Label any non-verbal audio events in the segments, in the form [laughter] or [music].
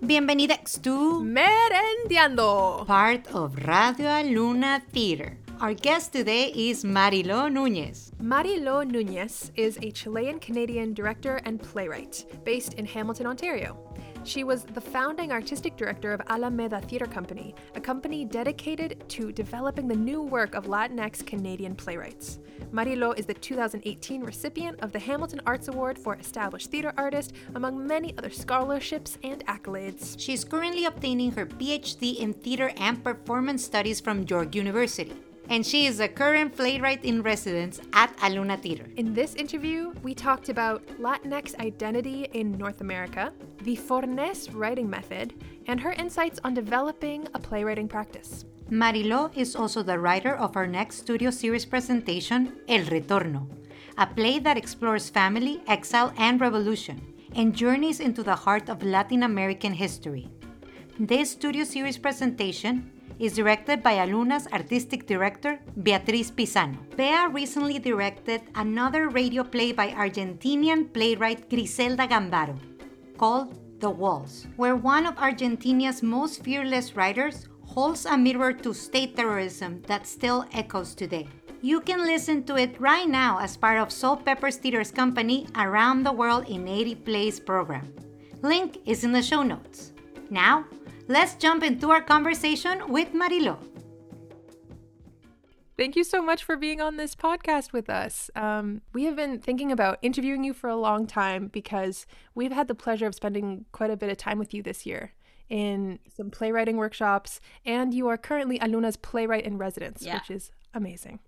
Bienvenidos to Merendiando, part of Radio Aluna Theater. Our guest today is Marilo Nunez. Marilo Nunez is a Chilean Canadian director and playwright based in Hamilton, Ontario. She was the founding artistic director of Alameda Theatre Company, a company dedicated to developing the new work of Latinx Canadian playwrights. Marilo is the 2018 recipient of the Hamilton Arts Award for Established Theatre Artist, among many other scholarships and accolades. She is currently obtaining her PhD in Theater and Performance Studies from York University and she is a current playwright in residence at Aluna Theater. In this interview, we talked about Latinx identity in North America, the Fornes writing method, and her insights on developing a playwriting practice. Marilo is also the writer of our next studio series presentation, El Retorno, a play that explores family, exile, and revolution, and journeys into the heart of Latin American history. This studio series presentation is directed by Aluna's artistic director, Beatriz Pisano. Bea recently directed another radio play by Argentinian playwright Griselda Gambaro called The Walls, where one of Argentina's most fearless writers holds a mirror to state terrorism that still echoes today. You can listen to it right now as part of Salt Peppers Theater's company Around the World in 80 Plays program. Link is in the show notes. Now, let's jump into our conversation with Marilo. Thank you so much for being on this podcast with us. Um, we have been thinking about interviewing you for a long time because we've had the pleasure of spending quite a bit of time with you this year in some playwriting workshops, and you are currently Aluna's playwright in residence, yeah. which is amazing.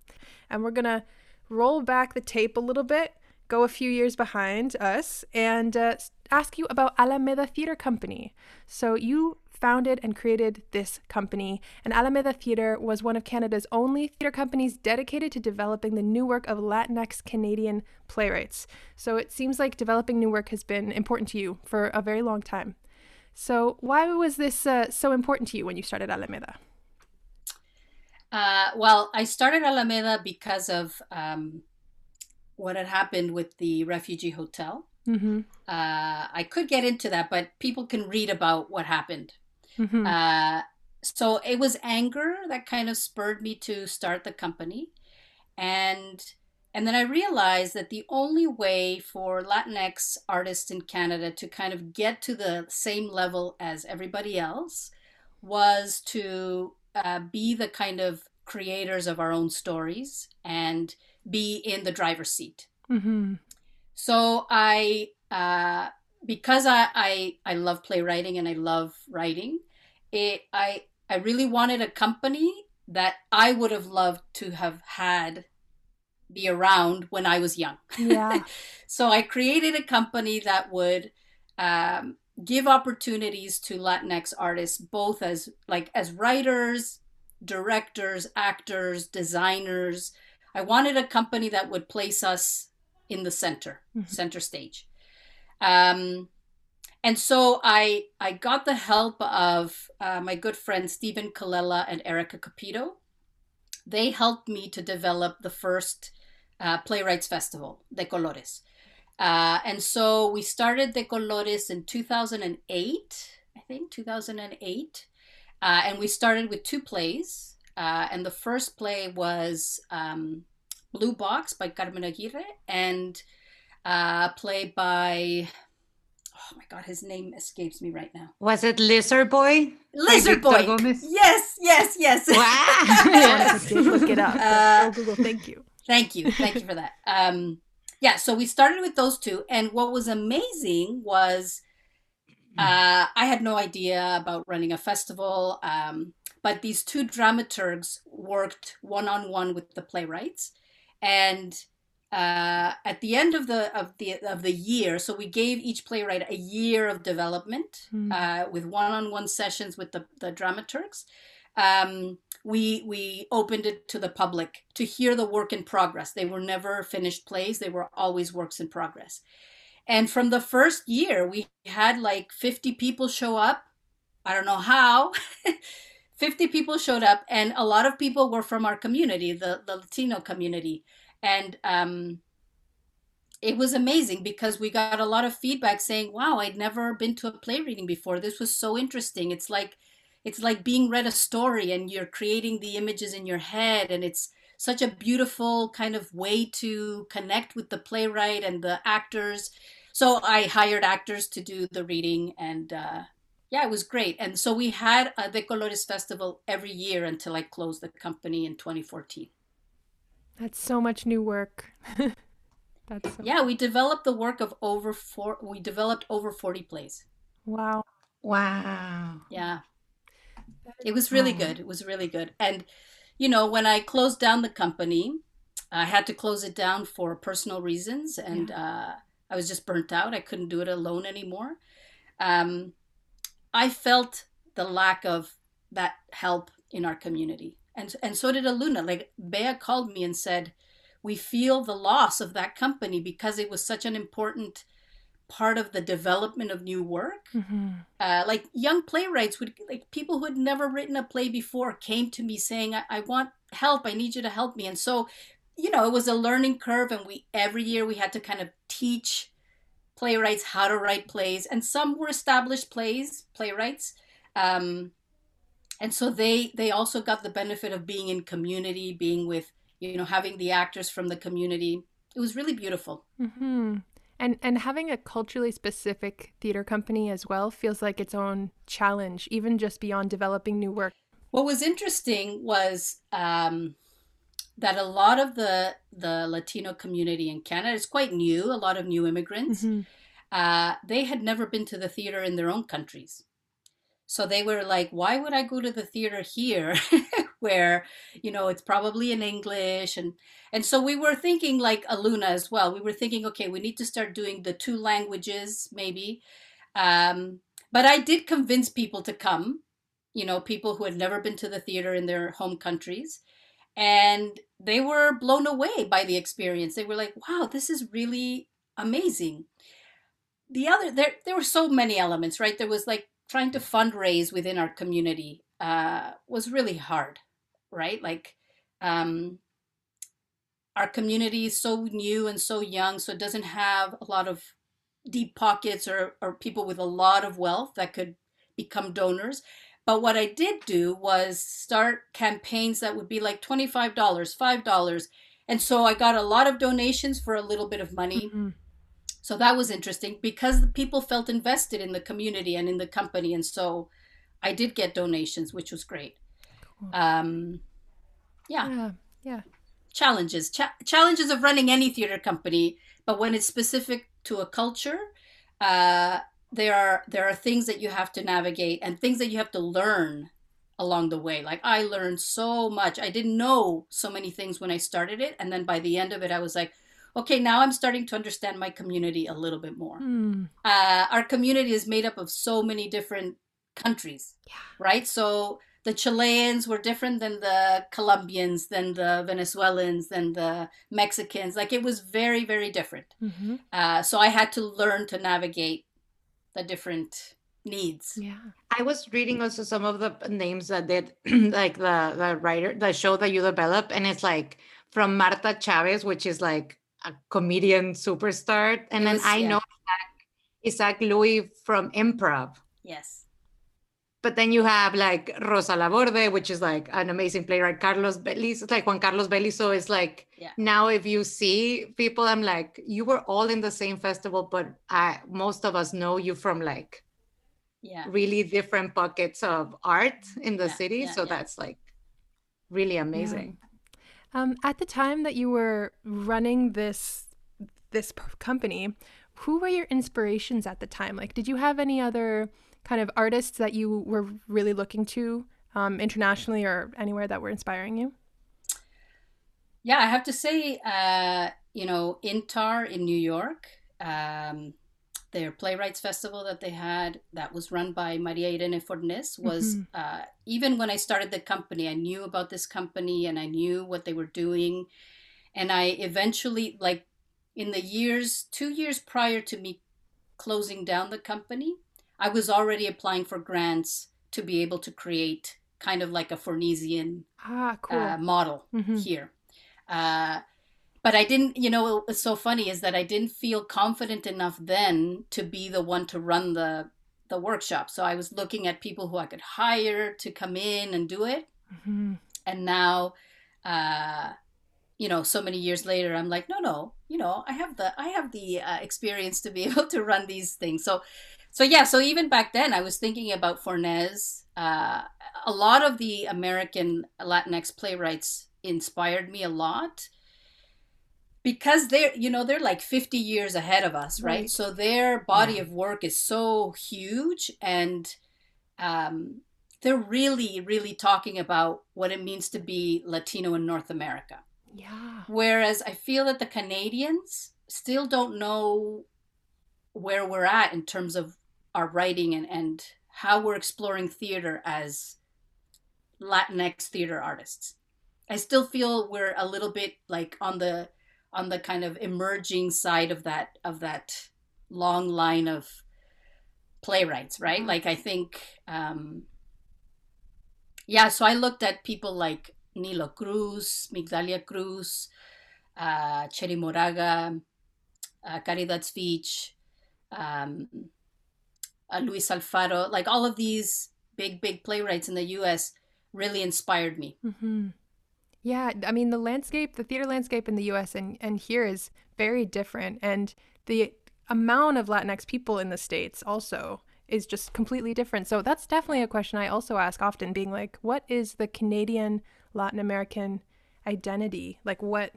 And we're gonna roll back the tape a little bit, go a few years behind us, and uh, ask you about Alameda Theatre Company. So you founded and created this company, and Alameda Theatre was one of Canada's only theatre companies dedicated to developing the new work of Latinx Canadian playwrights. So it seems like developing new work has been important to you for a very long time. So, why was this uh, so important to you when you started Alameda? Uh, well, I started Alameda because of um, what had happened with the refugee hotel. Mm-hmm. Uh, I could get into that, but people can read about what happened. Mm-hmm. Uh, so it was anger that kind of spurred me to start the company, and and then I realized that the only way for Latinx artists in Canada to kind of get to the same level as everybody else was to uh, be the kind of creators of our own stories and be in the driver's seat. Mm-hmm. So I, uh, because I, I I love playwriting and I love writing, it I I really wanted a company that I would have loved to have had be around when I was young. Yeah. [laughs] so I created a company that would um, give opportunities to Latinx artists, both as like as writers, directors, actors, designers. I wanted a company that would place us in the center, mm-hmm. center stage. Um, and so I I got the help of uh, my good friends Stephen Colella and Erica Capito. They helped me to develop the first uh, Playwrights Festival, De Colores. Uh, and so we started De Colores in 2008, I think, 2008. Uh, and we started with two plays. Uh, and the first play was um, Blue Box by Carmen Aguirre and uh, play by oh my god, his name escapes me right now. Was it Lizard Boy? Lizard Boy. Gomez? Yes, yes, yes. Wow. [laughs] Look it up. Uh, oh, Google, thank you. Thank you, thank you for that. Um, yeah, so we started with those two, and what was amazing was uh, I had no idea about running a festival, um, but these two dramaturgs worked one on one with the playwrights, and uh, at the end of the of the of the year, so we gave each playwright a year of development mm. uh, with one-on-one sessions with the the dramaturgs. Um, we we opened it to the public to hear the work in progress. They were never finished plays; they were always works in progress. And from the first year, we had like 50 people show up. I don't know how. [laughs] 50 people showed up, and a lot of people were from our community, the, the Latino community and um, it was amazing because we got a lot of feedback saying, "Wow, I'd never been to a play reading before. This was so interesting." It's like it's like being read a story and you're creating the images in your head and it's such a beautiful kind of way to connect with the playwright and the actors. So I hired actors to do the reading and uh, yeah, it was great. And so we had a De Colores festival every year until I closed the company in 2014. That's so much new work. [laughs] That's so yeah, we developed the work of over four. We developed over 40 plays. Wow. Wow. Yeah. It was really good. It was really good. And, you know, when I closed down the company, I had to close it down for personal reasons. And yeah. uh, I was just burnt out. I couldn't do it alone anymore. Um, I felt the lack of that help in our community. And, and so did Aluna. Like, Bea called me and said, We feel the loss of that company because it was such an important part of the development of new work. Mm-hmm. Uh, like young playwrights would, like people who had never written a play before, came to me saying, I, I want help. I need you to help me. And so, you know, it was a learning curve, and we every year we had to kind of teach playwrights how to write plays, and some were established plays playwrights. Um, and so they they also got the benefit of being in community, being with you know having the actors from the community. It was really beautiful. Mm-hmm. And and having a culturally specific theater company as well feels like its own challenge, even just beyond developing new work. What was interesting was um, that a lot of the the Latino community in Canada is quite new. A lot of new immigrants. Mm-hmm. Uh, they had never been to the theater in their own countries. So they were like, why would I go to the theater here [laughs] where, you know, it's probably in English and and so we were thinking like Aluna as well. We were thinking, okay, we need to start doing the two languages maybe. Um, but I did convince people to come, you know, people who had never been to the theater in their home countries. And they were blown away by the experience. They were like, wow, this is really amazing. The other there there were so many elements, right? There was like trying to fundraise within our community uh, was really hard, right? Like, um, our community is so new and so young, so it doesn't have a lot of deep pockets or, or people with a lot of wealth that could become donors. But what I did do was start campaigns that would be like $25, $5. And so I got a lot of donations for a little bit of money. Mm-hmm. So that was interesting because the people felt invested in the community and in the company. And so I did get donations, which was great. Cool. Um, yeah. Yeah. Yeah. Challenges. Cha- challenges of running any theater company. But when it's specific to a culture, uh, there are there are things that you have to navigate and things that you have to learn along the way. Like I learned so much. I didn't know so many things when I started it, and then by the end of it, I was like, okay, now I'm starting to understand my community a little bit more. Mm. Uh, our community is made up of so many different countries, yeah. right? So the Chileans were different than the Colombians, than the Venezuelans, than the Mexicans. Like it was very, very different. Mm-hmm. Uh, so I had to learn to navigate the different needs. Yeah. I was reading also some of the names that did [clears throat] like the the writer the show that you developed and it's like from Martha Chaves, which is like a comedian superstar. And then I yeah. know Isaac, Isaac Louis from improv. Yes. But then you have like Rosa Laborde, which is like an amazing playwright. Carlos Velis, it's like Juan Carlos Velis. is like yeah. now if you see people, I'm like, you were all in the same festival, but I, most of us know you from like yeah. really different pockets of art in the yeah, city. so that's like really amazing. Um, at the time that you were running this this company, who were your inspirations at the time? Like, did you have any other kind of artists that you were really looking to um, internationally or anywhere that were inspiring you? Yeah, I have to say, uh, you know, Intar in New York, um, their playwrights festival that they had that was run by Maria Irene Fornes was mm-hmm. uh, even when I started the company, I knew about this company and I knew what they were doing. And I eventually, like in the years, two years prior to me closing down the company, I was already applying for grants to be able to create kind of like a Fornesian ah, cool. uh, model mm-hmm. here. Uh, but I didn't, you know, what's so funny is that I didn't feel confident enough then to be the one to run the the workshop. So I was looking at people who I could hire to come in and do it. Mm-hmm. And now, uh, you know, so many years later, I'm like, no, no, you know, I have the I have the uh, experience to be [laughs] able to run these things. So, so yeah, so even back then, I was thinking about Fornes. Uh, a lot of the American Latinx playwrights inspired me a lot because they're you know they're like 50 years ahead of us right, right. so their body yeah. of work is so huge and um, they're really really talking about what it means to be latino in north america yeah whereas i feel that the canadians still don't know where we're at in terms of our writing and, and how we're exploring theater as latinx theater artists i still feel we're a little bit like on the on the kind of emerging side of that of that long line of playwrights right mm-hmm. like i think um yeah so i looked at people like nilo cruz migdalia cruz uh Cherrie moraga uh, caridad Svich, um, uh, luis alfaro like all of these big big playwrights in the us really inspired me mm-hmm. Yeah, I mean the landscape, the theater landscape in the US and and here is very different and the amount of Latinx people in the states also is just completely different. So that's definitely a question I also ask often being like what is the Canadian Latin American identity? Like what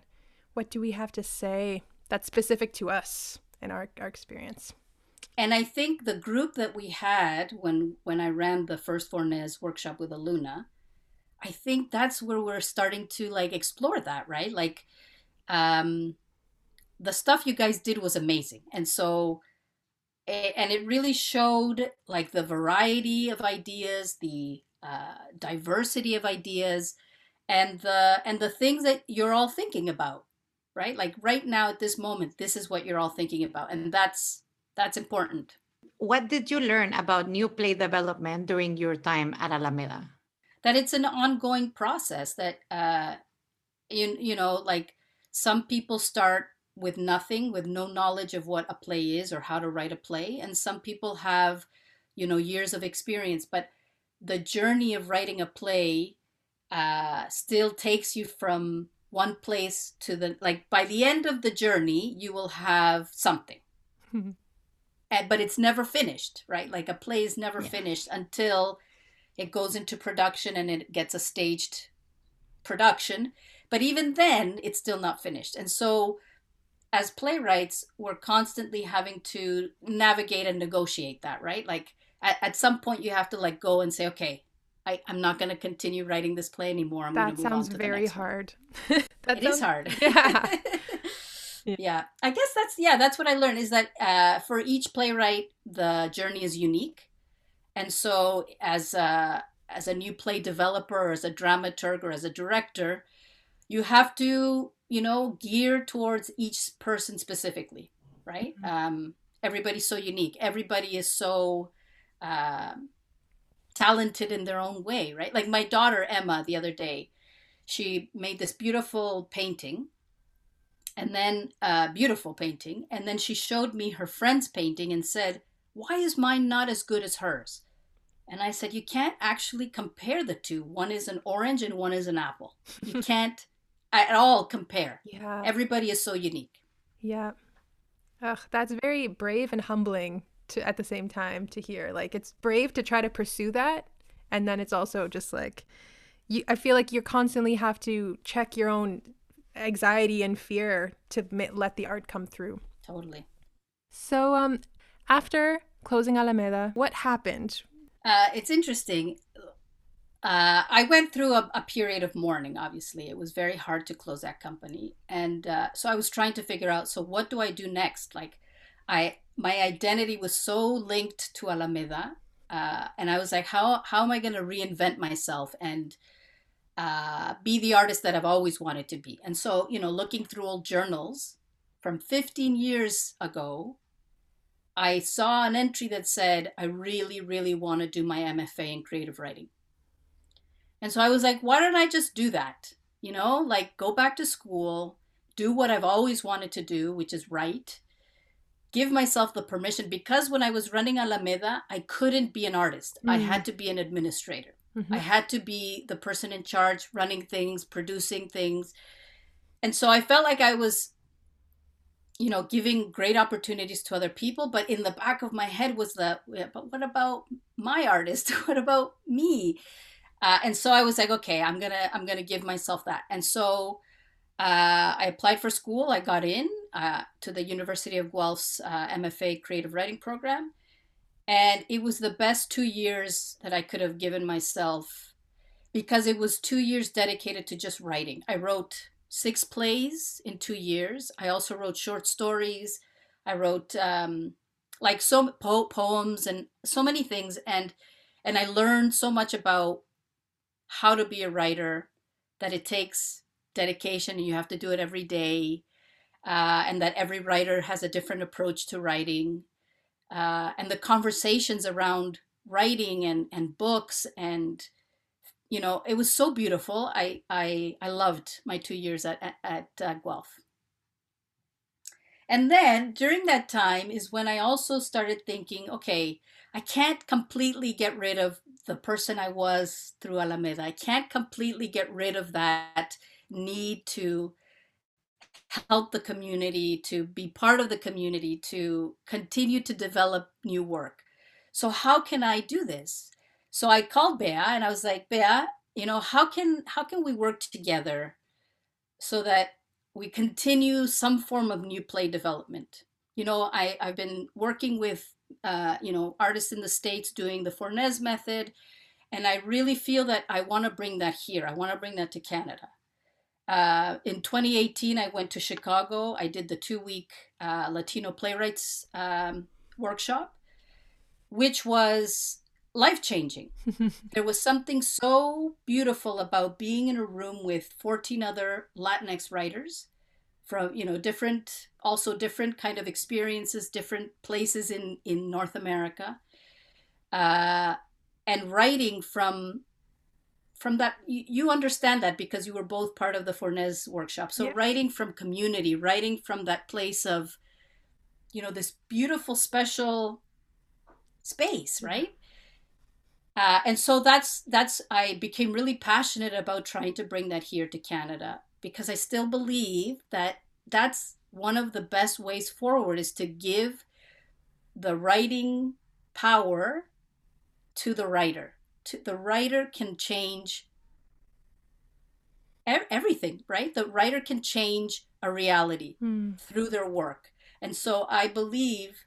what do we have to say that's specific to us and our our experience? And I think the group that we had when when I ran the first Fornes workshop with Aluna, I think that's where we're starting to like explore that, right? Like um the stuff you guys did was amazing. And so and it really showed like the variety of ideas, the uh, diversity of ideas and the and the things that you're all thinking about right like right now at this moment this is what you're all thinking about and that's that's important what did you learn about new play development during your time at alameda that it's an ongoing process that uh you, you know like some people start with nothing with no knowledge of what a play is or how to write a play and some people have you know years of experience but the journey of writing a play uh, still takes you from one place to the like by the end of the journey you will have something [laughs] and, but it's never finished right like a play is never yeah. finished until it goes into production and it gets a staged production. But even then, it's still not finished. And so, as playwrights, we're constantly having to navigate and negotiate that, right? Like, at, at some point, you have to like go and say, okay, I, am not going to continue writing this play anymore. I'm that sounds very hard. [laughs] that it sounds, is hard. Yeah. [laughs] yeah. yeah. I guess that's yeah. That's what I learned is that uh, for each playwright, the journey is unique and so, as a, as a new play developer, or as a dramaturg, or as a director, you have to, you know, gear towards each person specifically, right? Mm-hmm. Um, everybody's so unique. Everybody is so uh, talented in their own way, right? Like my daughter Emma, the other day, she made this beautiful painting and then a uh, beautiful painting and then she showed me her friend's painting and said why is mine not as good as hers? And I said, You can't actually compare the two. One is an orange and one is an apple. You [laughs] can't at all compare. Yeah. Everybody is so unique. Yeah. Ugh, that's very brave and humbling to at the same time to hear. Like it's brave to try to pursue that. And then it's also just like you I feel like you constantly have to check your own anxiety and fear to let the art come through. Totally. So um after closing Alameda, what happened? Uh, it's interesting. Uh, I went through a, a, period of mourning, obviously. It was very hard to close that company. And uh, so I was trying to figure out so, what do I do next? Like, I my identity was so linked to Alameda. Uh, and I was like, how, how am I going to reinvent myself and uh, be the artist that I've always wanted to be? And so, you know, looking through old journals from 15 years ago, I saw an entry that said, I really, really want to do my MFA in creative writing. And so I was like, why don't I just do that? You know, like go back to school, do what I've always wanted to do, which is write. Give myself the permission because when I was running Alameda, I couldn't be an artist. Mm. I had to be an administrator. Mm-hmm. I had to be the person in charge, running things, producing things. And so I felt like I was you know giving great opportunities to other people but in the back of my head was the yeah, but what about my artist? [laughs] What about me? Uh, and so i was like okay i'm gonna i'm gonna give myself that. And so uh, i applied for school i got in uh, to the university of guelph's uh, mfa creative writing program and it was the best two years that i could have given myself because it was two years dedicated to just writing. I wrote six plays in two years. I also wrote short stories. I wrote um, like so po- poems and so many things, and and I learned so much about how to be a writer. That it takes dedication, and you have to do it every day, uh, and that every writer has a different approach to writing, uh, and the conversations around writing and and books and you know, it was so beautiful. I I I loved my two years at at, at uh, Guelph. And then during that time is when I also started thinking, okay, I can't completely get rid of the person I was through Alameda. I can't completely get rid of that need to help the community, to be part of the community, to continue to develop new work. So how can I do this? So I called Bea and I was like, Bea, you know, how can how can we work together so that we continue some form of new play development? You know, I, I've been working with uh, you know, artists in the States doing the Fornes method. And I really feel that I want to bring that here. I want to bring that to Canada. Uh, in 2018, I went to Chicago. I did the two week uh, Latino playwrights um, workshop, which was life changing. [laughs] there was something so beautiful about being in a room with 14 other Latinx writers from, you know, different, also different kind of experiences, different places in, in North America. Uh, and writing from from that you, understand that because you were both part of the Fornes workshop. So yeah. writing from community, writing from that place of, you know, this beautiful, special space, right? Uh, and so that's that's I became really passionate about trying to bring that here to Canada because I still believe that that's one of the best ways forward is to give the writing power to the writer. To, the writer can change everything, right? The writer can change a reality mm. through their work. And so I believe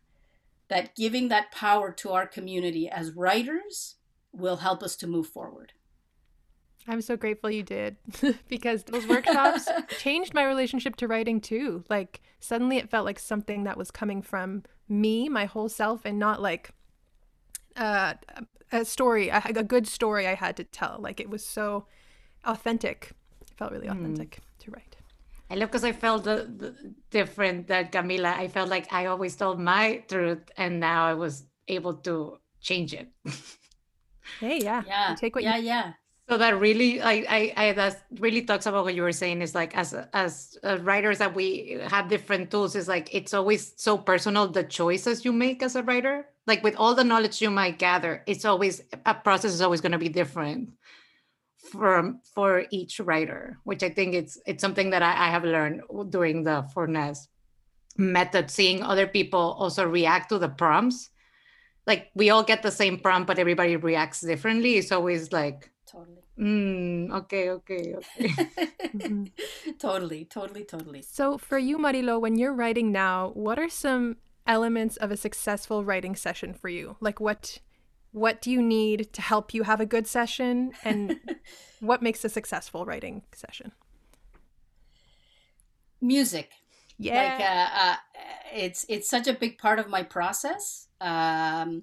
that giving that power to our community as writers will help us to move forward. I'm so grateful you did [laughs] because those workshops [laughs] changed my relationship to writing too. Like suddenly it felt like something that was coming from me, my whole self, and not like uh, a story, a, a, good story I had to tell. Like it was so authentic. It felt really hmm. authentic mm. to write. I love because I felt the, the different that Camila. I felt like I always told my truth, and now I was able to change it. [laughs] Hey, yeah. Yeah. You take what yeah, you... yeah. So that really, I, I, I, that really talks about what you were saying. Is like as as uh, writers that we have different tools. Is like it's always so personal the choices you make as a writer. Like with all the knowledge you might gather, it's always a process is always going to be different for for each writer. Which I think it's it's something that I, I have learned during the Fornes method, seeing other people also react to the prompts like we all get the same prompt, but everybody reacts differently. It's always like totally. Mm, okay, okay, okay. [laughs] mm-hmm. Totally, totally, totally. So for you, Marilo, when you're writing now, what are some elements of a successful writing session for you? Like what what do you need to help you have a good session and [laughs] what makes a successful writing session? Music. Yeah. Like uh, uh, it's it's such a big part of my process um,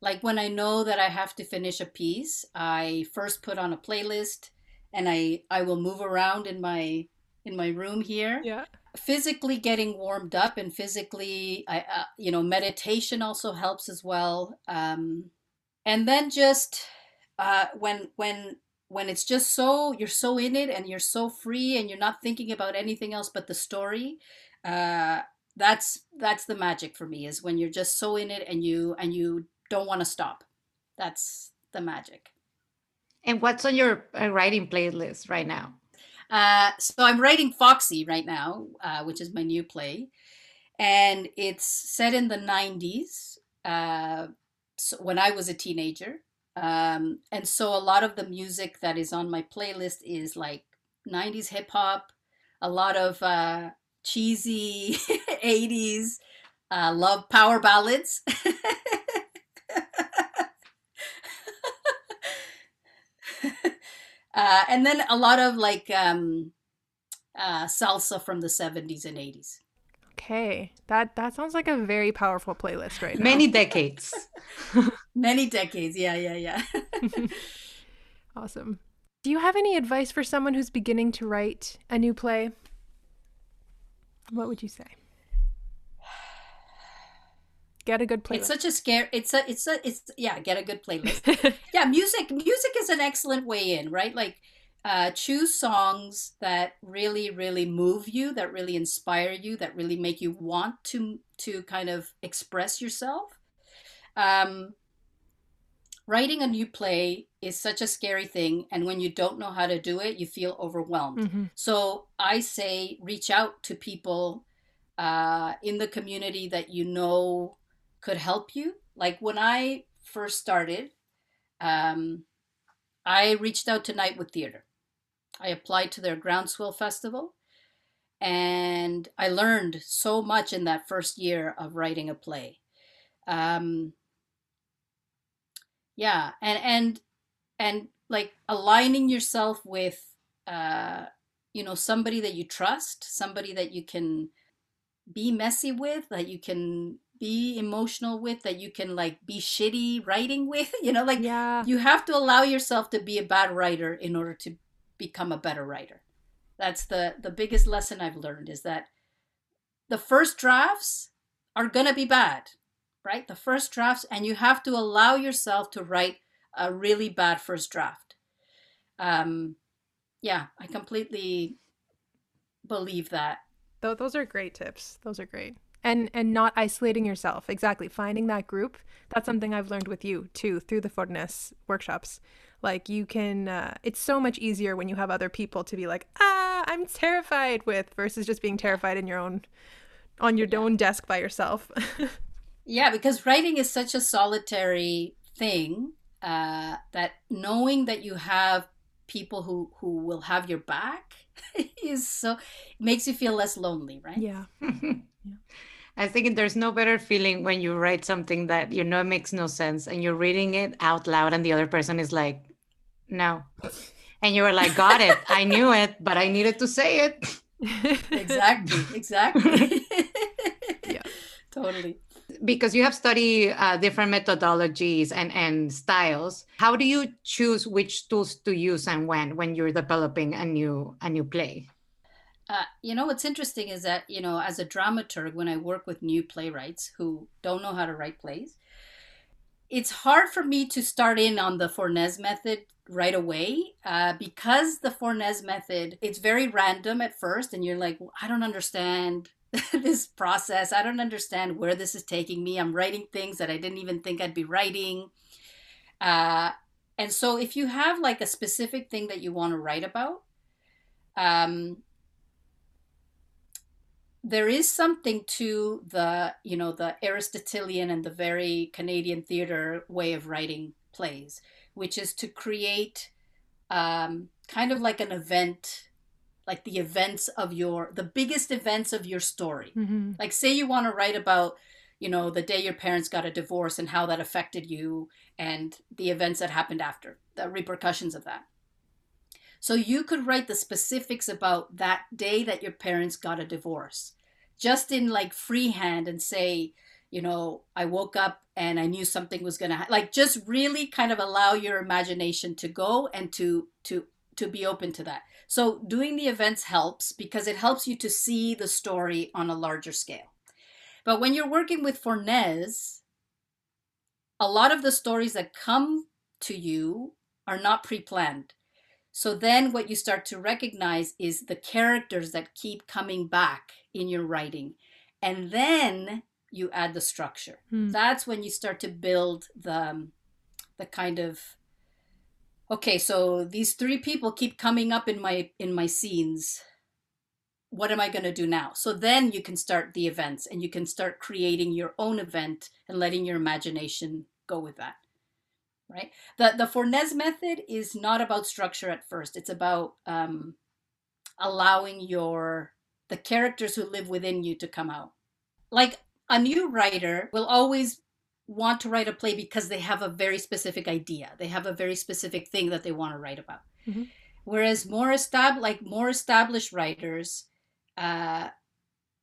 like when I know that I have to finish a piece, I first put on a playlist and I I will move around in my in my room here. Yeah. Physically getting warmed up and physically I uh, you know meditation also helps as well. Um, and then just uh, when when when it's just so you're so in it and you're so free and you're not thinking about anything else but the story uh, that's that's the magic for me is when you're just so in it and you and you don't want to stop. That's the magic. And what's on your uh, writing playlist right now? Uh, so i'm writing foxy right now uh, which is my new play. And it's set in the 90s uh, so when i was a teenager um, and so a lot of the music that is on my playlist is like 90s hip hop, a lot of uh, cheesy [laughs] 80s uh, love power ballads. [laughs] uh, and then a lot of like um, uh, salsa from the 70s and 80s. Okay, that that sounds like a very powerful playlist right now. Many decades. Many decades. Yeah, yeah, yeah. [laughs] [laughs] awesome. Do you have any advice for someone who's beginning to write a new play? What would you say? Get a good playlist. It's such a scare. It's a. It's a. It's yeah. Get a good playlist. [laughs] yeah, music. Music is an excellent way in, right? Like uh, choose songs that really really move you that really inspire you that really make you want to to kind of express yourself um, writing a new play is such a scary thing and when you don't know how to do it you feel overwhelmed mm-hmm. so i say reach out to people uh, in the community that you know could help you like when i first started um, i reached out to nightwood theater I applied to their Groundswell Festival. And I learned so much in that first year of writing a play. Um, yeah, and and and like aligning yourself with uh, you know somebody that you trust, somebody that you can be messy with, that you can be emotional with, that you can like be shitty writing with. [laughs] You know, like yeah. you have to allow yourself to be a bad writer in order to become a better writer. That's the the biggest lesson I've learned is that the first drafts are going to be bad, right? The first drafts and you have to allow yourself to write a really bad first draft. Um yeah, I completely believe that. Though those are great tips. Those are great. And and not isolating yourself. Exactly. Finding that group. That's something I've learned with you too through the Fornes workshops like you can uh, it's so much easier when you have other people to be like ah i'm terrified with versus just being terrified in your own on your own desk by yourself [laughs] yeah because writing is such a solitary thing uh, that knowing that you have people who who will have your back [laughs] is so makes you feel less lonely right [laughs] yeah, yeah. I think there's no better feeling when you write something that you know makes no sense and you're reading it out loud and the other person is like, no. And you were like, got it. I knew it, but I needed to say it. [laughs] exactly. Exactly. yeah. Totally. Because you have studied uh, different methodologies and, and styles, how do you choose which tools to use and when when you're developing a new a new play? Uh, you know what's interesting is that you know as a dramaturg when i work with new playwrights who don't know how to write plays it's hard for me to start in on the Fornes method right away uh, because the Fornes method it's very random at first and you're like I don't understand [laughs] this process. I don't understand where this is taking me. I'm writing things that I didn't even think I'd be writing. Uh, and so if you have like a specific thing that you want to write about um, there is something to the you know the aristotelian and the very canadian theater way of writing plays which is to create um, kind of like an event like the events of your the biggest events of your story mm-hmm. like say you want to write about you know the day your parents got a divorce and how that affected you and the events that happened after the repercussions of that so you could write the specifics about that day that your parents got a divorce, just in like freehand and say, you know, I woke up and I knew something was gonna ha-. like just really kind of allow your imagination to go and to to to be open to that. So doing the events helps because it helps you to see the story on a larger scale. But when you're working with Fornes, a lot of the stories that come to you are not pre-planned So then what you start to recognize is the characters that keep coming back in your writing. And then you add the structure. Hmm. That's when you start to build the the kind of okay, so these three people keep coming up in my in my scenes. What am I going to do now? So then you can start the events and you can start creating your own event and letting your imagination go with that. Right? The the Fornes method is not about structure at first. It's about um, allowing your the characters who live within you to come out. Like a new writer will always want to write a play because they have a very specific idea. They have a very specific thing that they want to write about. Mhm. Whereas more established, like more established writers, uh,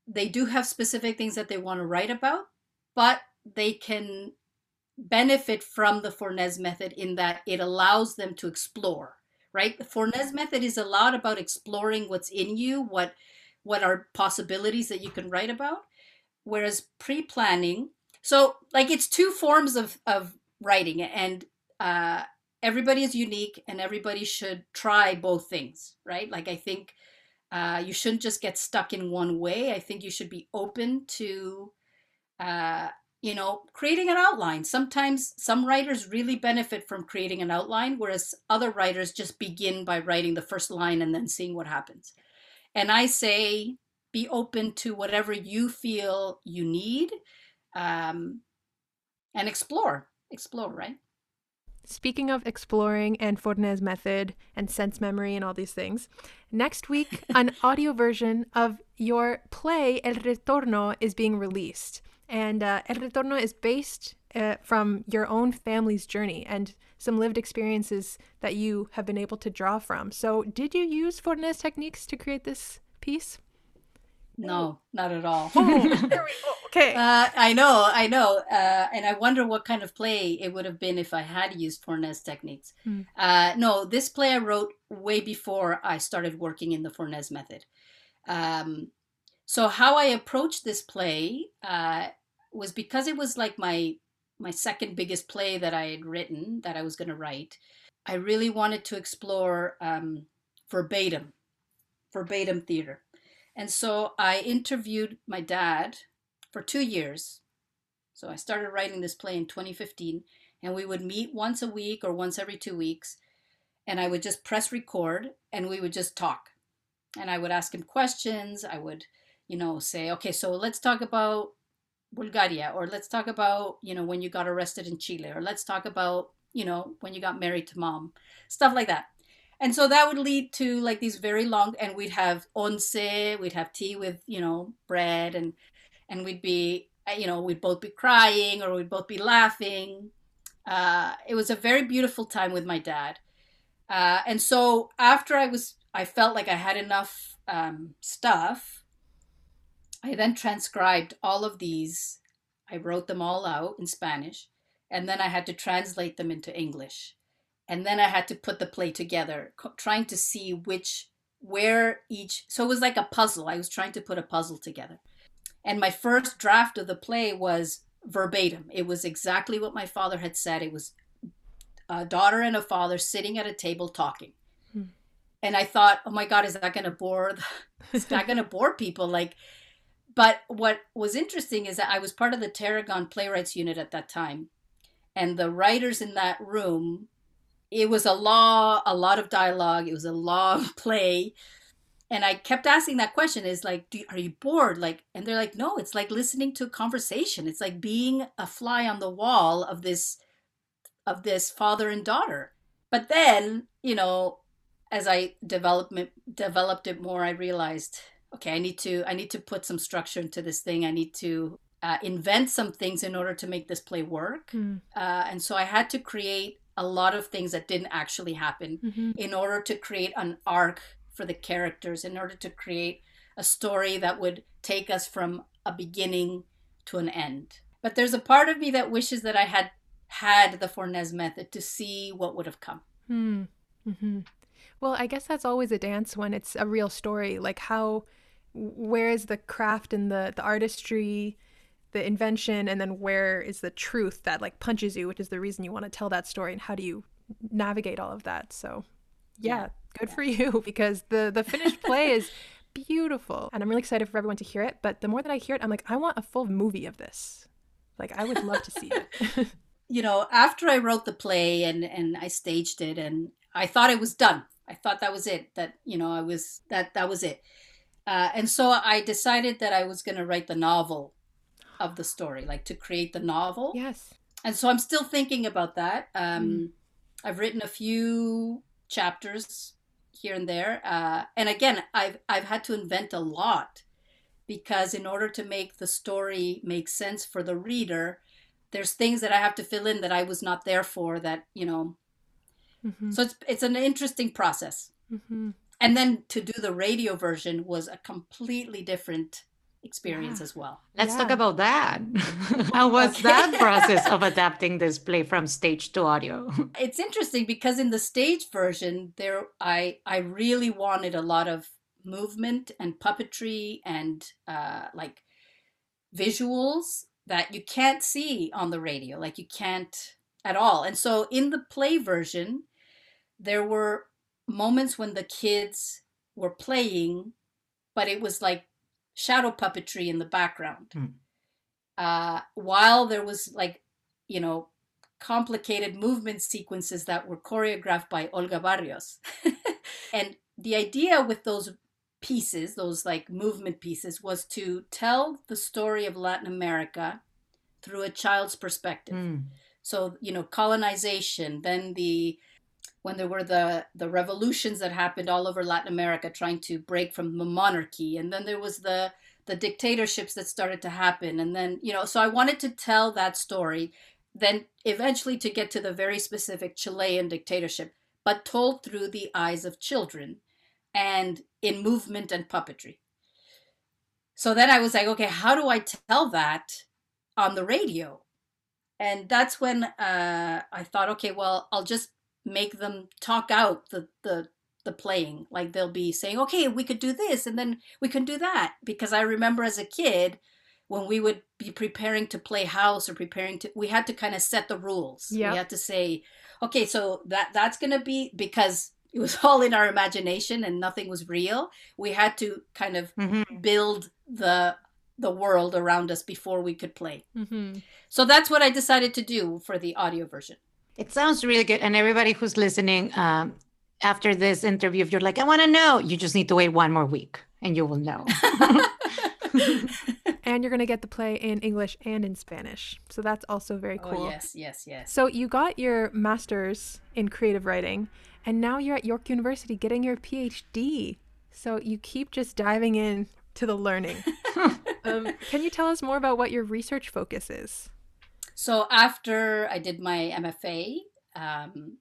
they do have specific things that they want to write about, but they can benefit from the Fornes method in that it allows them to explore. Right, the Fornes method is a lot about exploring what's in you, what what are possibilities that you can write about whereas pre-planning so like it's two forms of of writing and uh everybody is unique and everybody should try both things right? Like i think uh you shouldn't just get stuck in one way. I think you should be open to uh you know creating an outline. Sometimes some writers really benefit from creating an outline whereas other writers just begin by writing the first line and then seeing what happens. And i say be open to whatever you feel you need um, and explore explore right Speaking of exploring and Fornes method and sense memory and all these things, next week [laughs] an audio version of your play El Retorno is being released. And uh, El Retorno is based uh, from your own family's journey and some lived experiences that you have been able to draw from. So, did you use Fornes techniques to create this piece? No not at all [laughs] [laughs] Oh, there we go. Okay. uh, i know i know uh, and i wonder what kind of play it would have been if i had used fornes techniques Hmm. uh, no this play i wrote way before i started working in the fornes method um, so how i approached this play uh, was because it was like my my second biggest play that i had written that i was going to write i really wanted to explore um, verbatim verbatim theater and so I interviewed my dad for two years. So I started writing this play in 2015, and we would meet once a week or once every two weeks. And I would just press record and we would just talk. And I would ask him questions. I would, you know, say, okay, so let's talk about Bulgaria, or let's talk about, you know, when you got arrested in Chile, or let's talk about, you know, when you got married to mom, stuff like that and so that would lead to like these very long and we'd have once we'd have tea with you know bread and and we'd be you know we'd both be crying or we'd both be laughing. Uh, it was a very beautiful time with my dad. Uh, and so after i was i felt like i had enough um, stuff i then transcribed all of these. I wrote them all out in spanish and then i had to translate them into english and then I had to put the play together, trying to see which where each. So it was like a puzzle. I was trying to put a puzzle together, and my first draft of the play was verbatim. It was exactly what my father had said. It was a daughter and a father sitting at a table talking, Hmm. and I thought, oh my god, is that going to bore? The, [laughs] is that going to bore people? Like, but what was interesting is that I was part of the Tarragon Playwrights Unit at that time, and the writers in that room it was a law a lot of dialogue it was a long [laughs] play. And i kept asking that question is like do, are you bored? Like and they're like no it's like listening to a conversation. It's like being a fly on the wall of this of this father and daughter. But then you know as i development developed it more i realized okay i need to i need to put some structure into this thing. I need to uh, invent some things in order to make this play work. Hmm. uh, and so i had to create a lot of things that didn't actually happen Mhm. in order to create an arc for the characters, in order to create a story that would take us from a beginning to an end. But there's a part of me that wishes that I had had the Fornes method to see what would have come. Hmm. hmm Well, I guess that's always a dance when it's a real story. Like how, where is the craft and the the artistry, the invention, and then where is the truth that like punches you, which is the reason you want to tell that story, and how do you navigate all of that? So, yeah, Yeah. good for [laughs] you because the the finished play is [laughs] beautiful and I'm really excited for everyone to hear it. But the more that I hear it, I'm like, I want a full movie of this. Like I would love to see it. [laughs] you know, after I wrote the play and and I staged it and I thought it was done. I thought that was it. That you know, I was that that was it. Uh, and so I decided that I was going to write the novel of the story, like to create the novel. Yes. And so I'm still thinking about that. Um, mm. I've written a few chapters here and there, uh, and again, I've I've had to invent a lot because in order to make the story make sense for the reader, there's things that I have to fill in that I was not there for. That you know, mm-hmm. so it's it's an interesting process. Mm-hmm. And then to do the radio version was a completely different experience yeah. as well. Let's yeah. talk about that. [laughs] How was okay. that [laughs] process of adapting this play from stage to audio? [laughs] It's interesting because in the stage version there I I really wanted a lot of movement and puppetry and uh, like visuals that you can't see on the radio like you can't at all. And so in the play version there were moments when the kids were playing but it was like shadow puppetry in the background. Mm. Uh, while there was like, you know, complicated movement sequences that were choreographed by Olga Barrios. [laughs] and the idea with those pieces, those like movement pieces, was to tell the story of Latin America through a child's perspective. Mm. So, you know, colonization, then the when there were the the revolutions that happened all over Latin America trying to break from the monarchy. And then there was the the dictatorships that started to happen. And then you know so I wanted to tell that story then eventually to get to the very specific Chilean dictatorship but told through the eyes of children and in movement and puppetry. So then I was like okay how do I tell that on the radio? And that's when uh, I thought okay well I'll just make them talk out the the the playing like they'll be saying okay we could do this and then we can do that because i remember as a kid when we would be preparing to play house or preparing to we had to kind of set the rules yep. we had to say okay so that that's going to be because it was [laughs] all in our imagination and nothing was real we had to kind of mm-hmm. build the the world around us before we could play mm-hmm. so that's what i decided to do for the audio version it sounds really good. And everybody who's listening, um, after this interview, if you're like, I want to know, you just need to wait one more week and you will know. [laughs] and you're going to get the play in English and in Spanish. So that's also very oh, cool. Oh, yes, yes, yes. So you got your master's in creative writing, and now you're at York University getting your PhD. So you keep just diving in to the learning. [laughs] um, can you tell us more about what your research focus is? So after I did my MFA, um,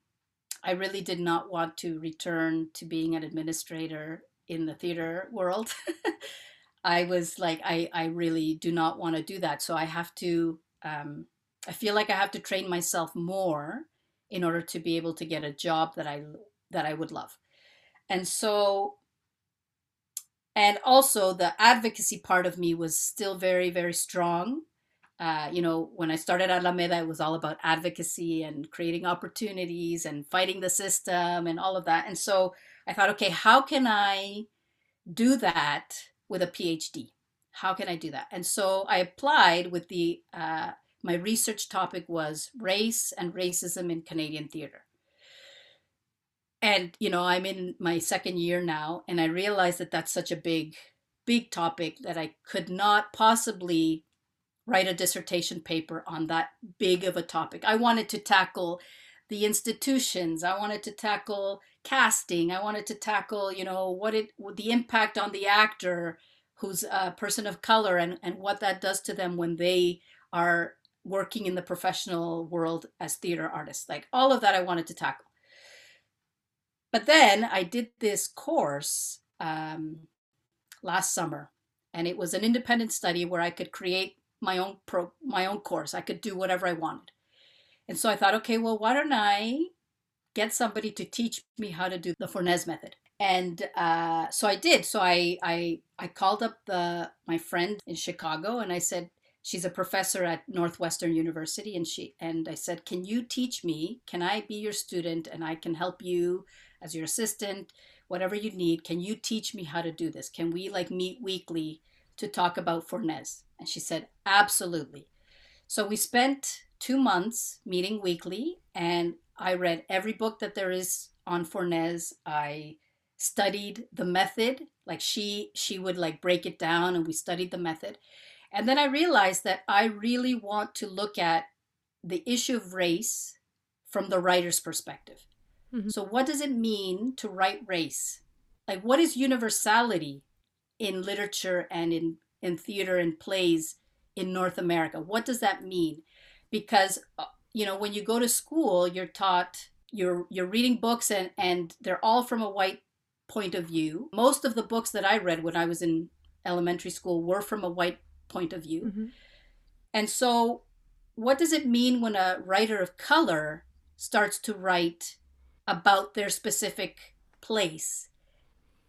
I really did not want to return to being an administrator in the theater world. [laughs] I was like, I, I really do not want to do that. So I have to, um, I feel like I have to train myself more in order to be able to get a job that I that I would love. And so and also the advocacy part of me was still very very strong uh, you know, when I started Alameda, it was all about advocacy and creating opportunities and fighting the system and all of that. And so I thought, okay, how can I do that with a PhD? How can I do that? And so I applied with the, uh, my research topic was race and racism in Canadian theater. And, you know, I'm in my second year now, and I realized that that's such a big, big topic that I could not possibly write a dissertation paper on that big of a topic. I wanted to tackle the institutions. I wanted to tackle casting. I wanted to tackle, you know, what it the impact on the actor who's a person of color and, and what that does to them when they are working in the professional world as theater artists. Like all of that I wanted to tackle. But then I did this course um, last summer, and it was an independent study where I could create my own pro my own course. I could do whatever I wanted. And so I thought, okay, well, why don't I get somebody to teach me how to do the Fornes method? And uh, so I did. So I, I I called up the my friend in Chicago and I said, she's a professor at Northwestern University and she and I said, "Can you teach me? Can I be your student and I can help you as your assistant, whatever you need. Can you teach me how to do this? Can we like meet weekly to talk about Fornes?" And she said, "Absolutely." So we spent 2 months meeting weekly and I read every book that there is on Fornes. I studied the method like she she would like break it down and we studied the method and then I realized that I really want to look at the issue of race from the writer's perspective. Mm-hmm. So, what does it mean to write race? Like, what is universality in literature and in, in theater and plays in North America? What does that mean? Because, uh, you know, when you go to school, you're taught, you're, you're reading books and, and they're all from a white point of view. Most of the books that I read when I was in elementary school were from a white point of view. Mm-hmm. And so, what does it mean when a writer of color starts to write about their specific place?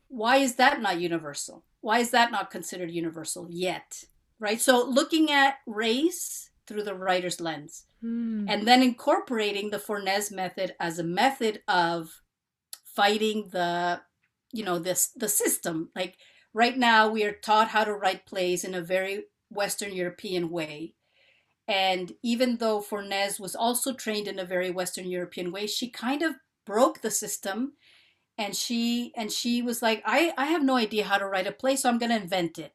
Why is that not universal? Why is that not considered universal yet? Right? So, looking at race through the writer's lens mm. and then incorporating the Fornes method as a method of fighting the you know this the system like right now we are taught how to write plays in a very Western European way. And even though Fornes was also trained in a very Western European way, she kind of broke the system and she and she was like, I, I have no idea how to write a play, so I'm gonna invent it.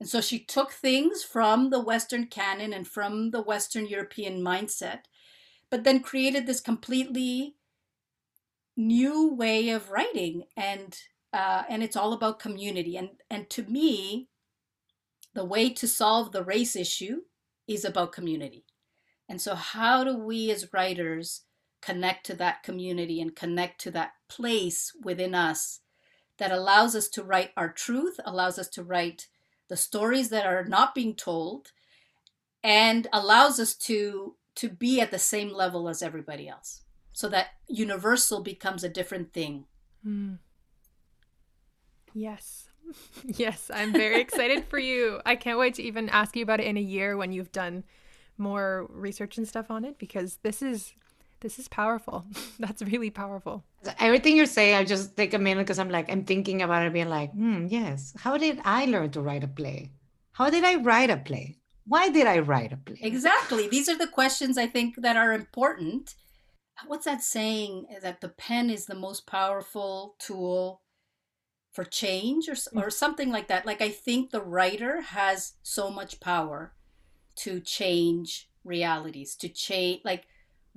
And so she took things from the Western canon and from the Western European mindset, but then created this completely new way of writing. And uh, and it's all about community. And and to me, the way to solve the race issue is about community. And so, how do we as writers connect to that community and connect to that place within us that allows us to write our truth, allows us to write the stories that are not being told, and allows us to to be at the same level as everybody else so that universal becomes a different thing mm. yes [laughs] yes, I'm very excited for you. I can't wait to even ask you about it in a year when you've done more research and stuff on it because this is this is powerful. [laughs] That's really powerful. Everything you're saying, I just take a minute because I'm like, I'm thinking about it, being like, hmm, yes. How did I learn to write a play? How did I write a play? Why did I write a play? Exactly. These are the questions I think that are important. What's that saying? That the pen is the most powerful tool for change or, mm. or something like that. Like, I think the writer has so much power to change realities, to change, like,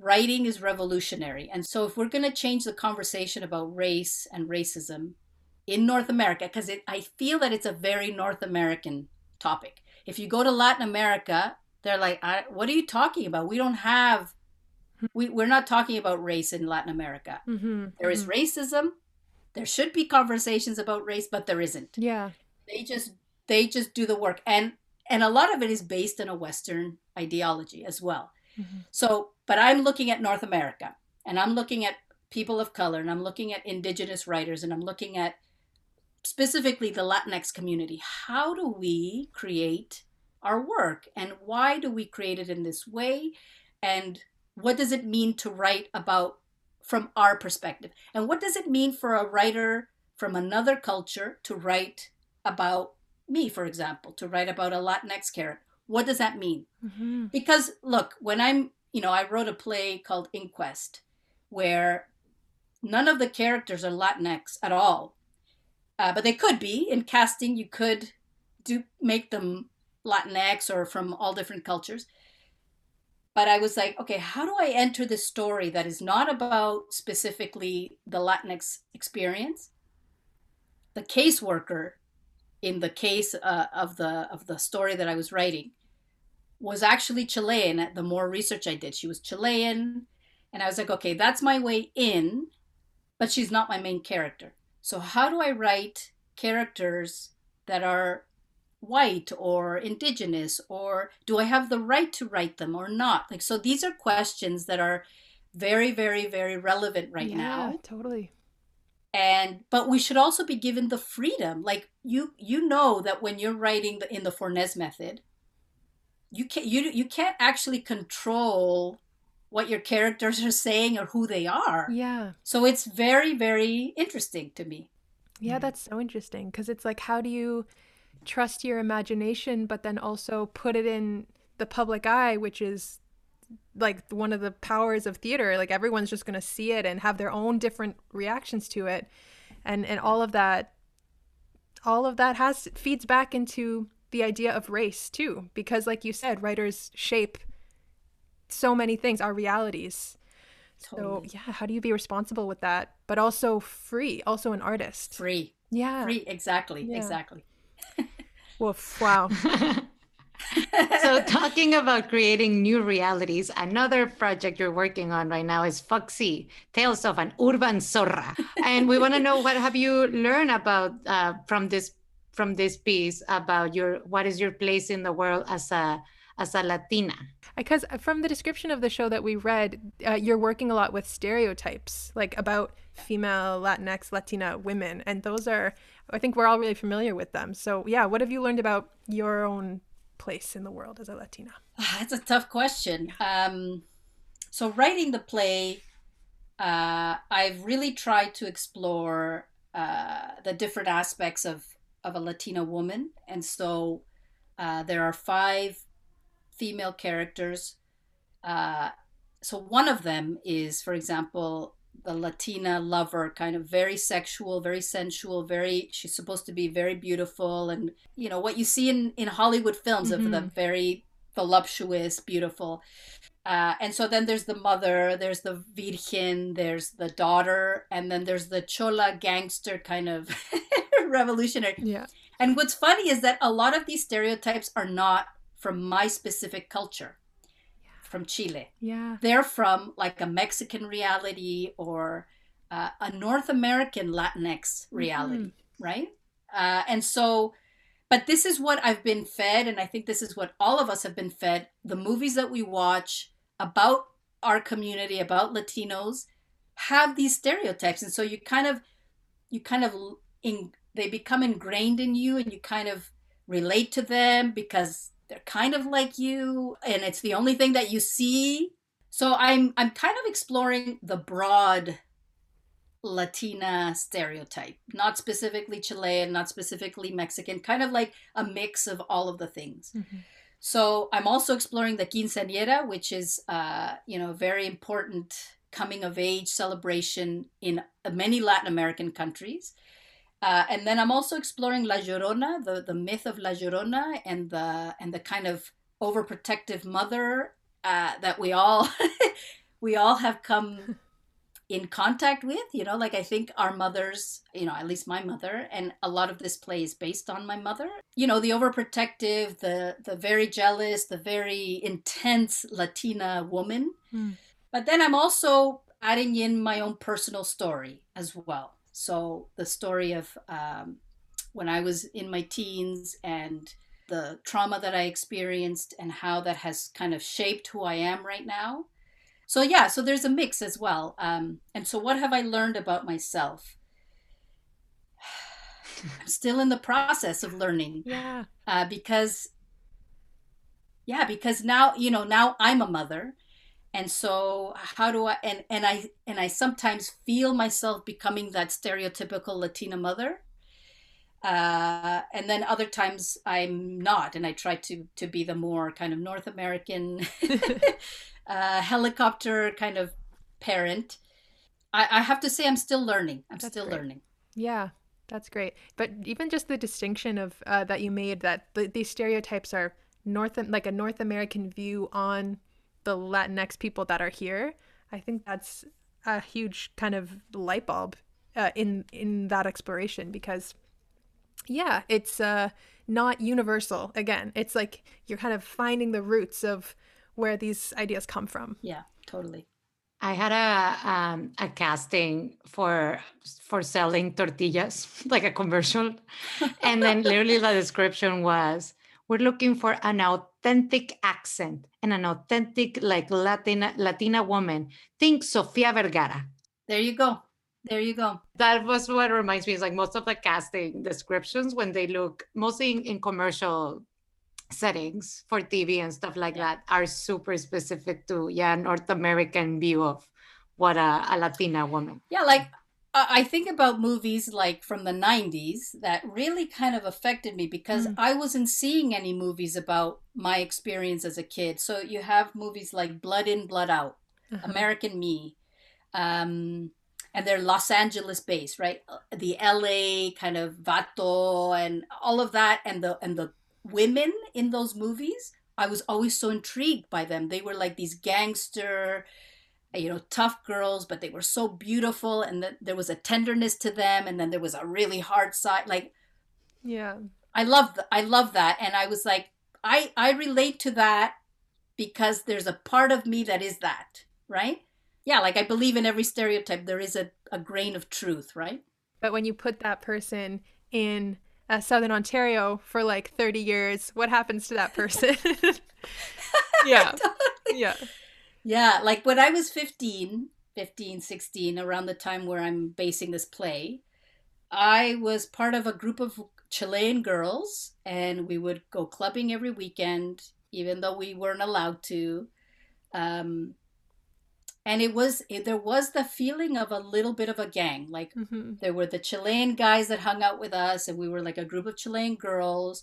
writing is revolutionary. And so, if we're going to change the conversation about race and racism in North America, because I feel that it's a very North American topic. If you go to Latin America, they're like, what are you talking about? We don't have, we, we're not talking about race in Latin America. Mm-hmm, there is mm-hmm. racism, there should be conversations about race but there isn't yeah they just they just do the work and and a lot of it is based on a western ideology as well mm-hmm. so but i'm looking at north america and i'm looking at people of color and i'm looking at indigenous writers and i'm looking at specifically the latinx community how do we create our work and why do we create it in this way and what does it mean to write about from our perspective. And what does it mean for a writer from another culture to write about me, for example, to write about a Latinx character? What does that mean? Mm-hmm. Because look, when I'm, you know, I wrote a play called Inquest where none of the characters are Latinx at all. Uh, but they could be in casting. You could do make them Latinx or from all different cultures but I was like, okay, how do I enter this story that is not about specifically the Latinx experience? The caseworker in the case uh, of the of the story that I was writing was actually Chilean. The more research I did, she was Chilean, and I was like, okay, that's my way in, but she's not my main character. So how do I write characters that are white or indigenous or do i have the right to write them or not like so these are questions that are very very very relevant right yeah, now totally and but we should also be given the freedom like you you know that when you're writing the, in the fornes method you can't you you can't actually control what your characters are saying or who they are. Yeah. So it's very very interesting to me. Yeah, mm. that's so interesting because it's like how do you trust your imagination but then also put it in the public eye which is like one of the powers of theater like everyone's just going to see it and have their own different reactions to it and and all of that all of that has feeds back into the idea of race too because like you said writers shape so many things our realities. Totally. so yeah how do you be responsible with that? But also free also an artist. Free. Yeah. Free exactly yeah. exactly. Woof, wow. [laughs] So talking about creating new realities another project you're working on right now is foxy tales of an urban zorra. And we want to know what have you learned about uh, from this from this piece about your what is your place in the world as a as a Latina? Because from the description of the show that we read, uh, you're working a lot with stereotypes, like about female Latinx Latina women, and those are, I think we're all really familiar with them. So yeah, what have you learned about your own place in the world as a Latina? That's a tough question. Um, so writing the play, uh, I've really tried to explore uh, the different aspects of of a Latina woman, and so uh, there are five female characters. Uh, so one of them is, for example, the Latina lover, kind of very sexual, very sensual, very. She's supposed to be very beautiful, and you know what you see in in Hollywood films mm-hmm. of the very voluptuous, beautiful. Uh, and so then there's the mother, there's the virgin, there's the daughter, and then there's the chola gangster kind of [laughs] revolutionary. Yeah. And what's funny is that a lot of these stereotypes are not from my specific culture, yeah. from Chile. Yeah. They're from like a Mexican reality or uh, a North American Latinx reality, mm-hmm. right? Uh, and so, but this is what I've been fed, and I think this is what all of us have been fed. The movies that we watch about our community, about Latinos, have these stereotypes, and so you kind of, you kind of in, they become ingrained in you and you kind of relate to them because they're kind of like you and it's the only thing that you see. So i'm i'm kind of exploring the broad latina stereotype not specifically chilean not specifically mexican kind of like a mix of all of the things. Mm-hmm. so i'm also exploring the quinceañera which is uh, you know a very important coming of age celebration in many latin american countries uh, and then I'm also exploring La Llorona, the, the myth of La Llorona, and the and the kind of overprotective mother uh, that we all [laughs] we all have come [laughs] in contact with. You know, like I think our mothers, you know, at least my mother, and a lot of this play is based on my mother. You know, the overprotective, the the very jealous, the very intense Latina woman. Mm. But then I'm also adding in my own personal story as well so the story of um, when I was in my teens and the trauma that I experienced and how that has kind of shaped who I am right now. So yeah, so there's a mix as well. Um, and so what have I learned about myself? [sighs] I'm still in the process of learning. Yeah. Uh, because yeah, because now you know now I'm a mother and so how do i and and i and i sometimes feel myself becoming that stereotypical latina mother. Uh, and then other times i'm not and i try to to be the more kind of north american [laughs] [laughs] uh, helicopter kind of parent. I, I have to say i'm still learning. I'm that's still great. learning. Yeah that's great. But even just the distinction of uh, that you made that the, these stereotypes are north like a north american view on the Latinx people that are here, I think that's a huge kind of light bulb uh, in in that exploration because yeah, it's uh, not universal. Again, it's like you're kind of finding the roots of where these ideas come from. Yeah, totally. I had a um, a casting for for selling tortillas, [laughs] like a commercial, [laughs] and then literally the description was we're looking for an authentic accent and an authentic like Latina Latina woman. Think Sofia Vergara. There you go. There you go. That was what reminds me is like most of the casting descriptions when they look mostly in, in commercial settings for TV and stuff like yeah. that are super specific to yeah North American view of what a, a Latina woman. Yeah, like I think about movies like from the 90s that really kind of affected me because mm. I wasn't seeing any movies about my experience as a kid. So you have movies like Blood In, Blood Out, uh-huh. American Me, um, and they're Los Angeles based, right? The LA kind of vato and all of that, and the and the women in those movies. I was always so intrigued by them. They were like these gangster, you know tough girls but they were so beautiful and that there was a tenderness to them and then there was a really hard side like yeah. I love i love that and i was like i i relate to that because there's a part of me that is that right? Yeah like i believe in every stereotype there is a, a grain of truth right? But when you put that person in uh, southern ontario for like 30 years what happens to that person? [laughs] [laughs] Yeah. Yeah yeah, like when I was 15, 15, 16, around the time where I'm basing this play, I was part of a group of Chilean girls and we would go clubbing every weekend, even though we weren't allowed to. Um, and it was it, there was the feeling of a little bit of a gang like mm-hmm. there were the chilean guys that hung out with us and we were like a group of chilean girls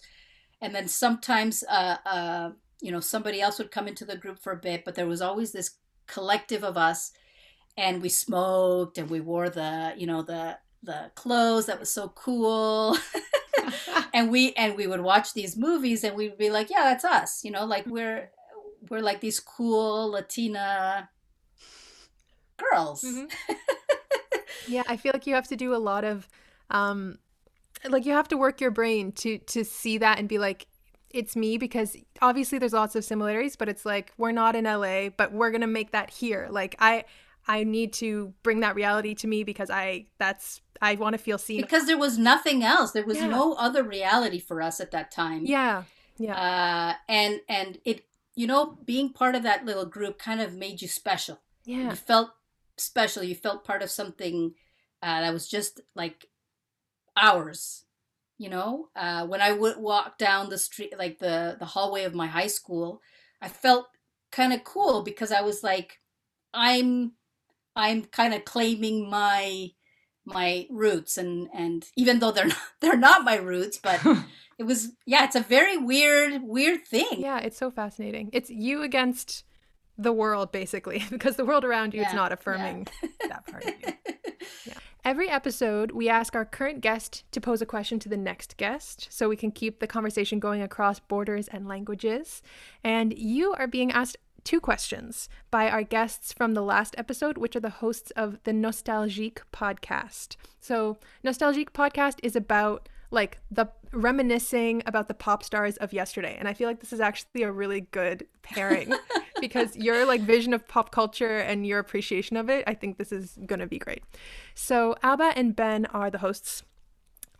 and then sometimes uh, uh, you know somebody else would come into the group for a bit but there was always this collective of us and we smoked and we wore the you know the the clothes that was so cool [laughs] and we and we would watch these movies and we'd be like yeah that's us you know like we're we're like these cool latina girls mm-hmm. [laughs] yeah i feel like you have to do a lot of um like you have to work your brain to to see that and be like it's me because obviously there's lots of similarities, but it's like we're not in LA, but we're gonna make that here. Like I I need to bring that reality to me because I that's I want to feel seen. Because there was nothing else. There was yeah. no other reality for us at that time. Yeah. Yeah. Uh, and and it you know being part of that little group kind of made you special. Yeah. You felt special. You felt part of something uh, that was just like ours you know uh, when i would walk down the street like the the hallway of my high school i felt kind of cool because i was like i'm i'm kind of claiming my my roots and and even though they're not [laughs] they're not my roots but [laughs] it was yeah it's a very weird weird thing. Yeah it's so fascinating. It's you against the world basically [laughs] because the world around you yeah, is not affirming yeah. that part of you. Yeah Every episode, we ask our current guest to pose a question to the next guest so we can keep the conversation going across borders and languages. And you are being asked two questions by our guests from the last episode, which are the hosts of the Nostalgique podcast. So, Nostalgique podcast is about like the reminiscing about the pop stars of yesterday. And I feel like this is actually a really good pairing [laughs] because your like vision of pop culture and your appreciation of it, I think this is going to be great. So, Abba and Ben are the hosts.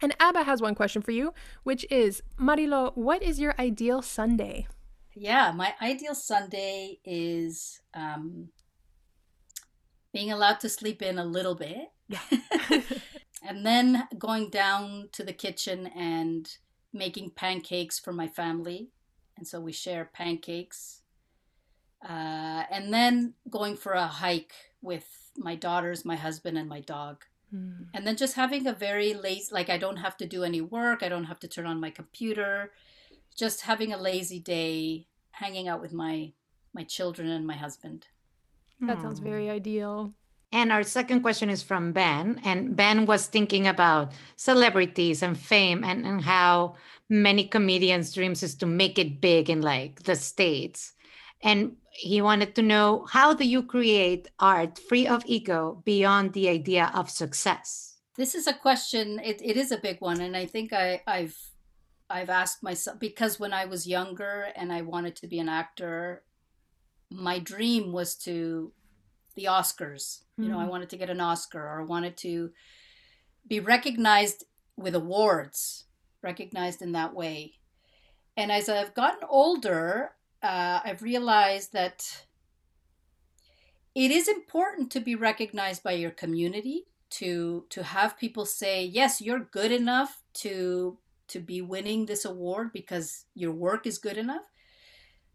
And Abba has one question for you, which is Marilo, what is your ideal Sunday? Yeah, my ideal Sunday is um, being allowed to sleep in a little bit. [laughs] And then going down to the kitchen and making pancakes for my family. And so we share pancakes. Uh, and then going for a hike with my daughters, my husband, and my dog. Mm. And then just having a very lazy, like I don't have to do any work, I don't have to turn on my computer, just having a lazy day, hanging out with my my children and my husband. That sounds very ideal. And our second question is from Ben. And Ben was thinking about celebrities and fame and, and how many comedians' dreams is to make it big in like the States. And he wanted to know how do you create art free of ego beyond the idea of success? This is a question, it, it is a big one. And I think I, I've I've asked myself because when I was younger and I wanted to be an actor, my dream was to the Oscars. Mm-hmm. You know, I mm. wanted to get an Oscar or I wanted to be recognized with awards, recognized in that way. And as I've gotten older, uh, I've realized that it is important to be recognized by your community to to have people say yes you're good enough to to be winning this award because your work is good enough.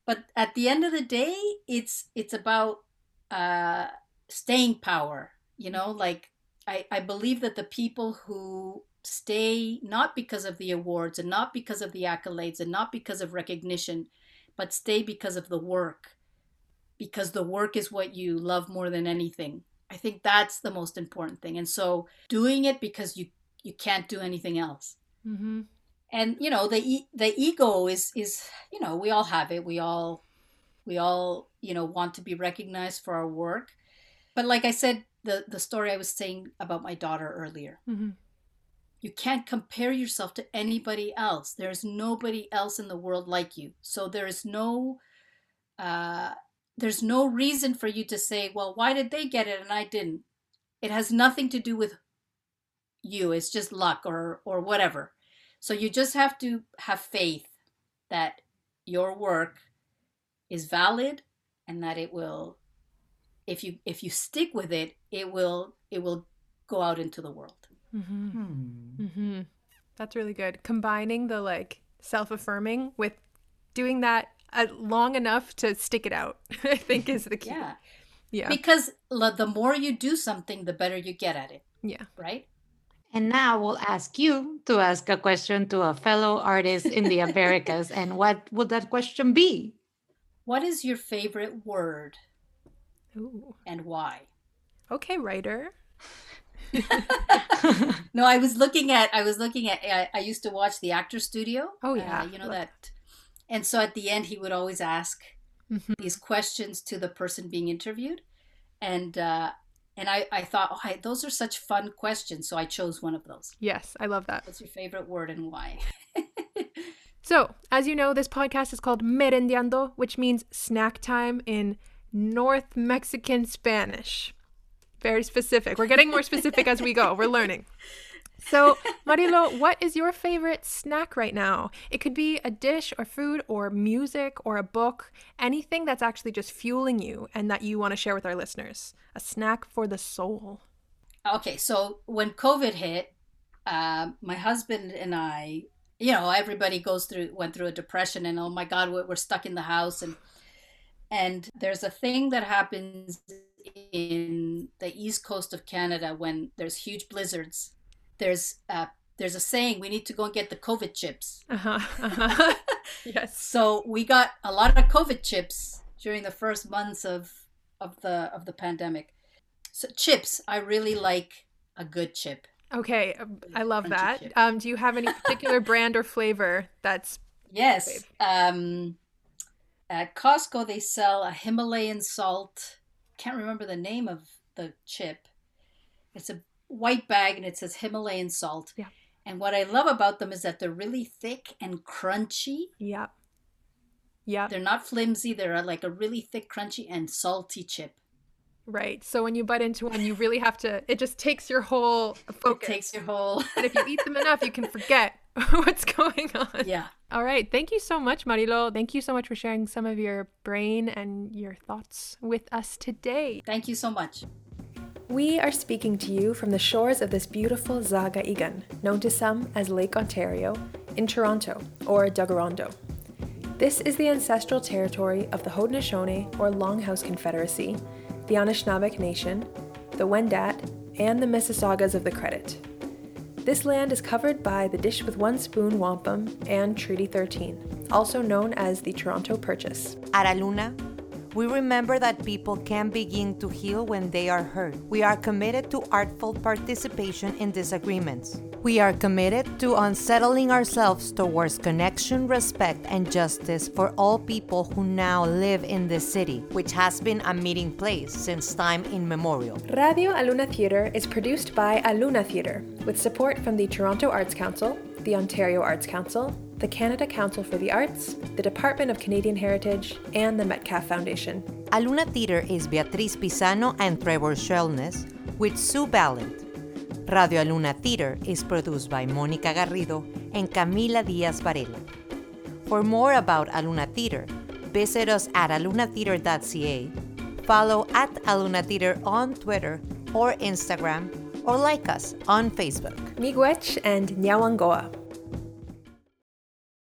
But at the end of the day, it's it's about uh, staying power. You know, like I, I believe that the people who stay not because of the awards and not because of the accolades and not because of recognition, but stay because of the work, because the work is what you love more than anything. I think that's the most important thing. And so doing it because you you can't do anything else. Mm-hmm. And you know the the ego is is you know we all have it. We all we all you know want to be recognized for our work. But like I said, the the story I was saying about my daughter earlier. Mm-hmm. You can't compare yourself to anybody else. There's nobody else in the world like you. So there is no uh, there's no reason for you to say, well, why did they get it and I didn't? It has nothing to do with you. It's just luck or or whatever. So you just have to have faith that your work is valid and that it will if you if you stick with it, it will it will go out into the world. Mm-hmm. Hmm. Mm-hmm. That's really good. Combining the like self affirming with doing that uh, long enough to stick it out, [laughs] I think is the key. Yeah. Yeah. Because l- the more you do something, the better you get at it, Yeah. right? And now we'll ask you to ask a question to a fellow artist in the Americas. and what would that question be? What is your favorite word Ooh. and why? Okay, writer. [laughs] No, I was looking at I was looking at I, I used to watch the actor studio. Oh, yeah. Uh, you know Love that. And so at the end he would always ask Mhm. these questions to the person being interviewed. And uh and I, I thought, oh, I, those are such fun questions. So I chose one of those. Yes, I love that. What's your favorite word and why? [laughs] So, as you know, this podcast is called Merendeando, which means snack time in North Mexican Spanish. Very specific. We're getting more specific as we go. We're [laughs] learning. So, [laughs] Marilo, what is your favorite snack right now? It could be a dish or food or music or a book, anything that's actually just fueling you and that you want to share with our listeners. A snack for the soul. Okay, so when COVID hit, uh, my husband and I, you know, everybody goes through went through a depression, and oh my God, we're, we're stuck in the house, and and there's a thing that happens in the east coast of Canada when there's huge blizzards. There's uh, there's a saying we need to go and get the COVID chips. Uh huh. [laughs] Uh-huh. yes. So we got a lot of COVID chips during the first months of of the of the pandemic. So chips, I really like a good chip. Okay, um, I love Crunchy that. Um, do you have any particular [laughs] brand or flavor that's Yes. Um, at Costco, they sell a Himalayan salt. Can't remember the name of the chip. It's a white bag and it says Himalayan salt. Yeah. And what I love about them is that they're really thick and crunchy. yeah, yeah, They're not flimsy. They're uh, like a really thick, crunchy, and salty chip. right. So when you bite into one, you really have to. It just takes your whole focus. It takes your whole. and if you eat them [laughs] enough, you can forget [laughs] what's going on. yeah. All right. Thank you so much, Marilo. Thank you so much for sharing some of your brain and your thoughts with us today. Thank you so much. We are speaking to you from the shores of this beautiful Zaga Igan, known to some as Lake Ontario, in Toronto, or Tkaronto. This is the ancestral territory of the Haudenosaunee or Longhouse Confederacy, the Anishinaabe Nation, the Wendat, and the Mississaugas of the Credit. This land is covered by the Dish with One Spoon Wampum and Treaty 13, also known as the Toronto Purchase. At Aluna, we remember that people can begin to heal when they are hurt. We are committed to artful participation in disagreements. We are committed to unsettling ourselves towards connection, respect, and justice for all people who now live in this city, which has been a meeting place since time immemorial. Radio Aluna Theatre is produced by Aluna Theatre with support from the Toronto Arts Council, the Ontario Arts Council, the Canada Council for the Arts, the Department of Canadian Heritage, and the Metcalf Foundation. Aluna Theater is Beatriz Pizano and Trevor Schwellnus with Sue Balint. Radio Aluna Theater is produced by Mónica Garrido and Camila Diaz Varela. For more about Aluna Theater, visit us at alunatheater.ca, follow at Aluna Theater on Twitter or Instagram, or like us on Facebook. Miigwech and Nyawangoa.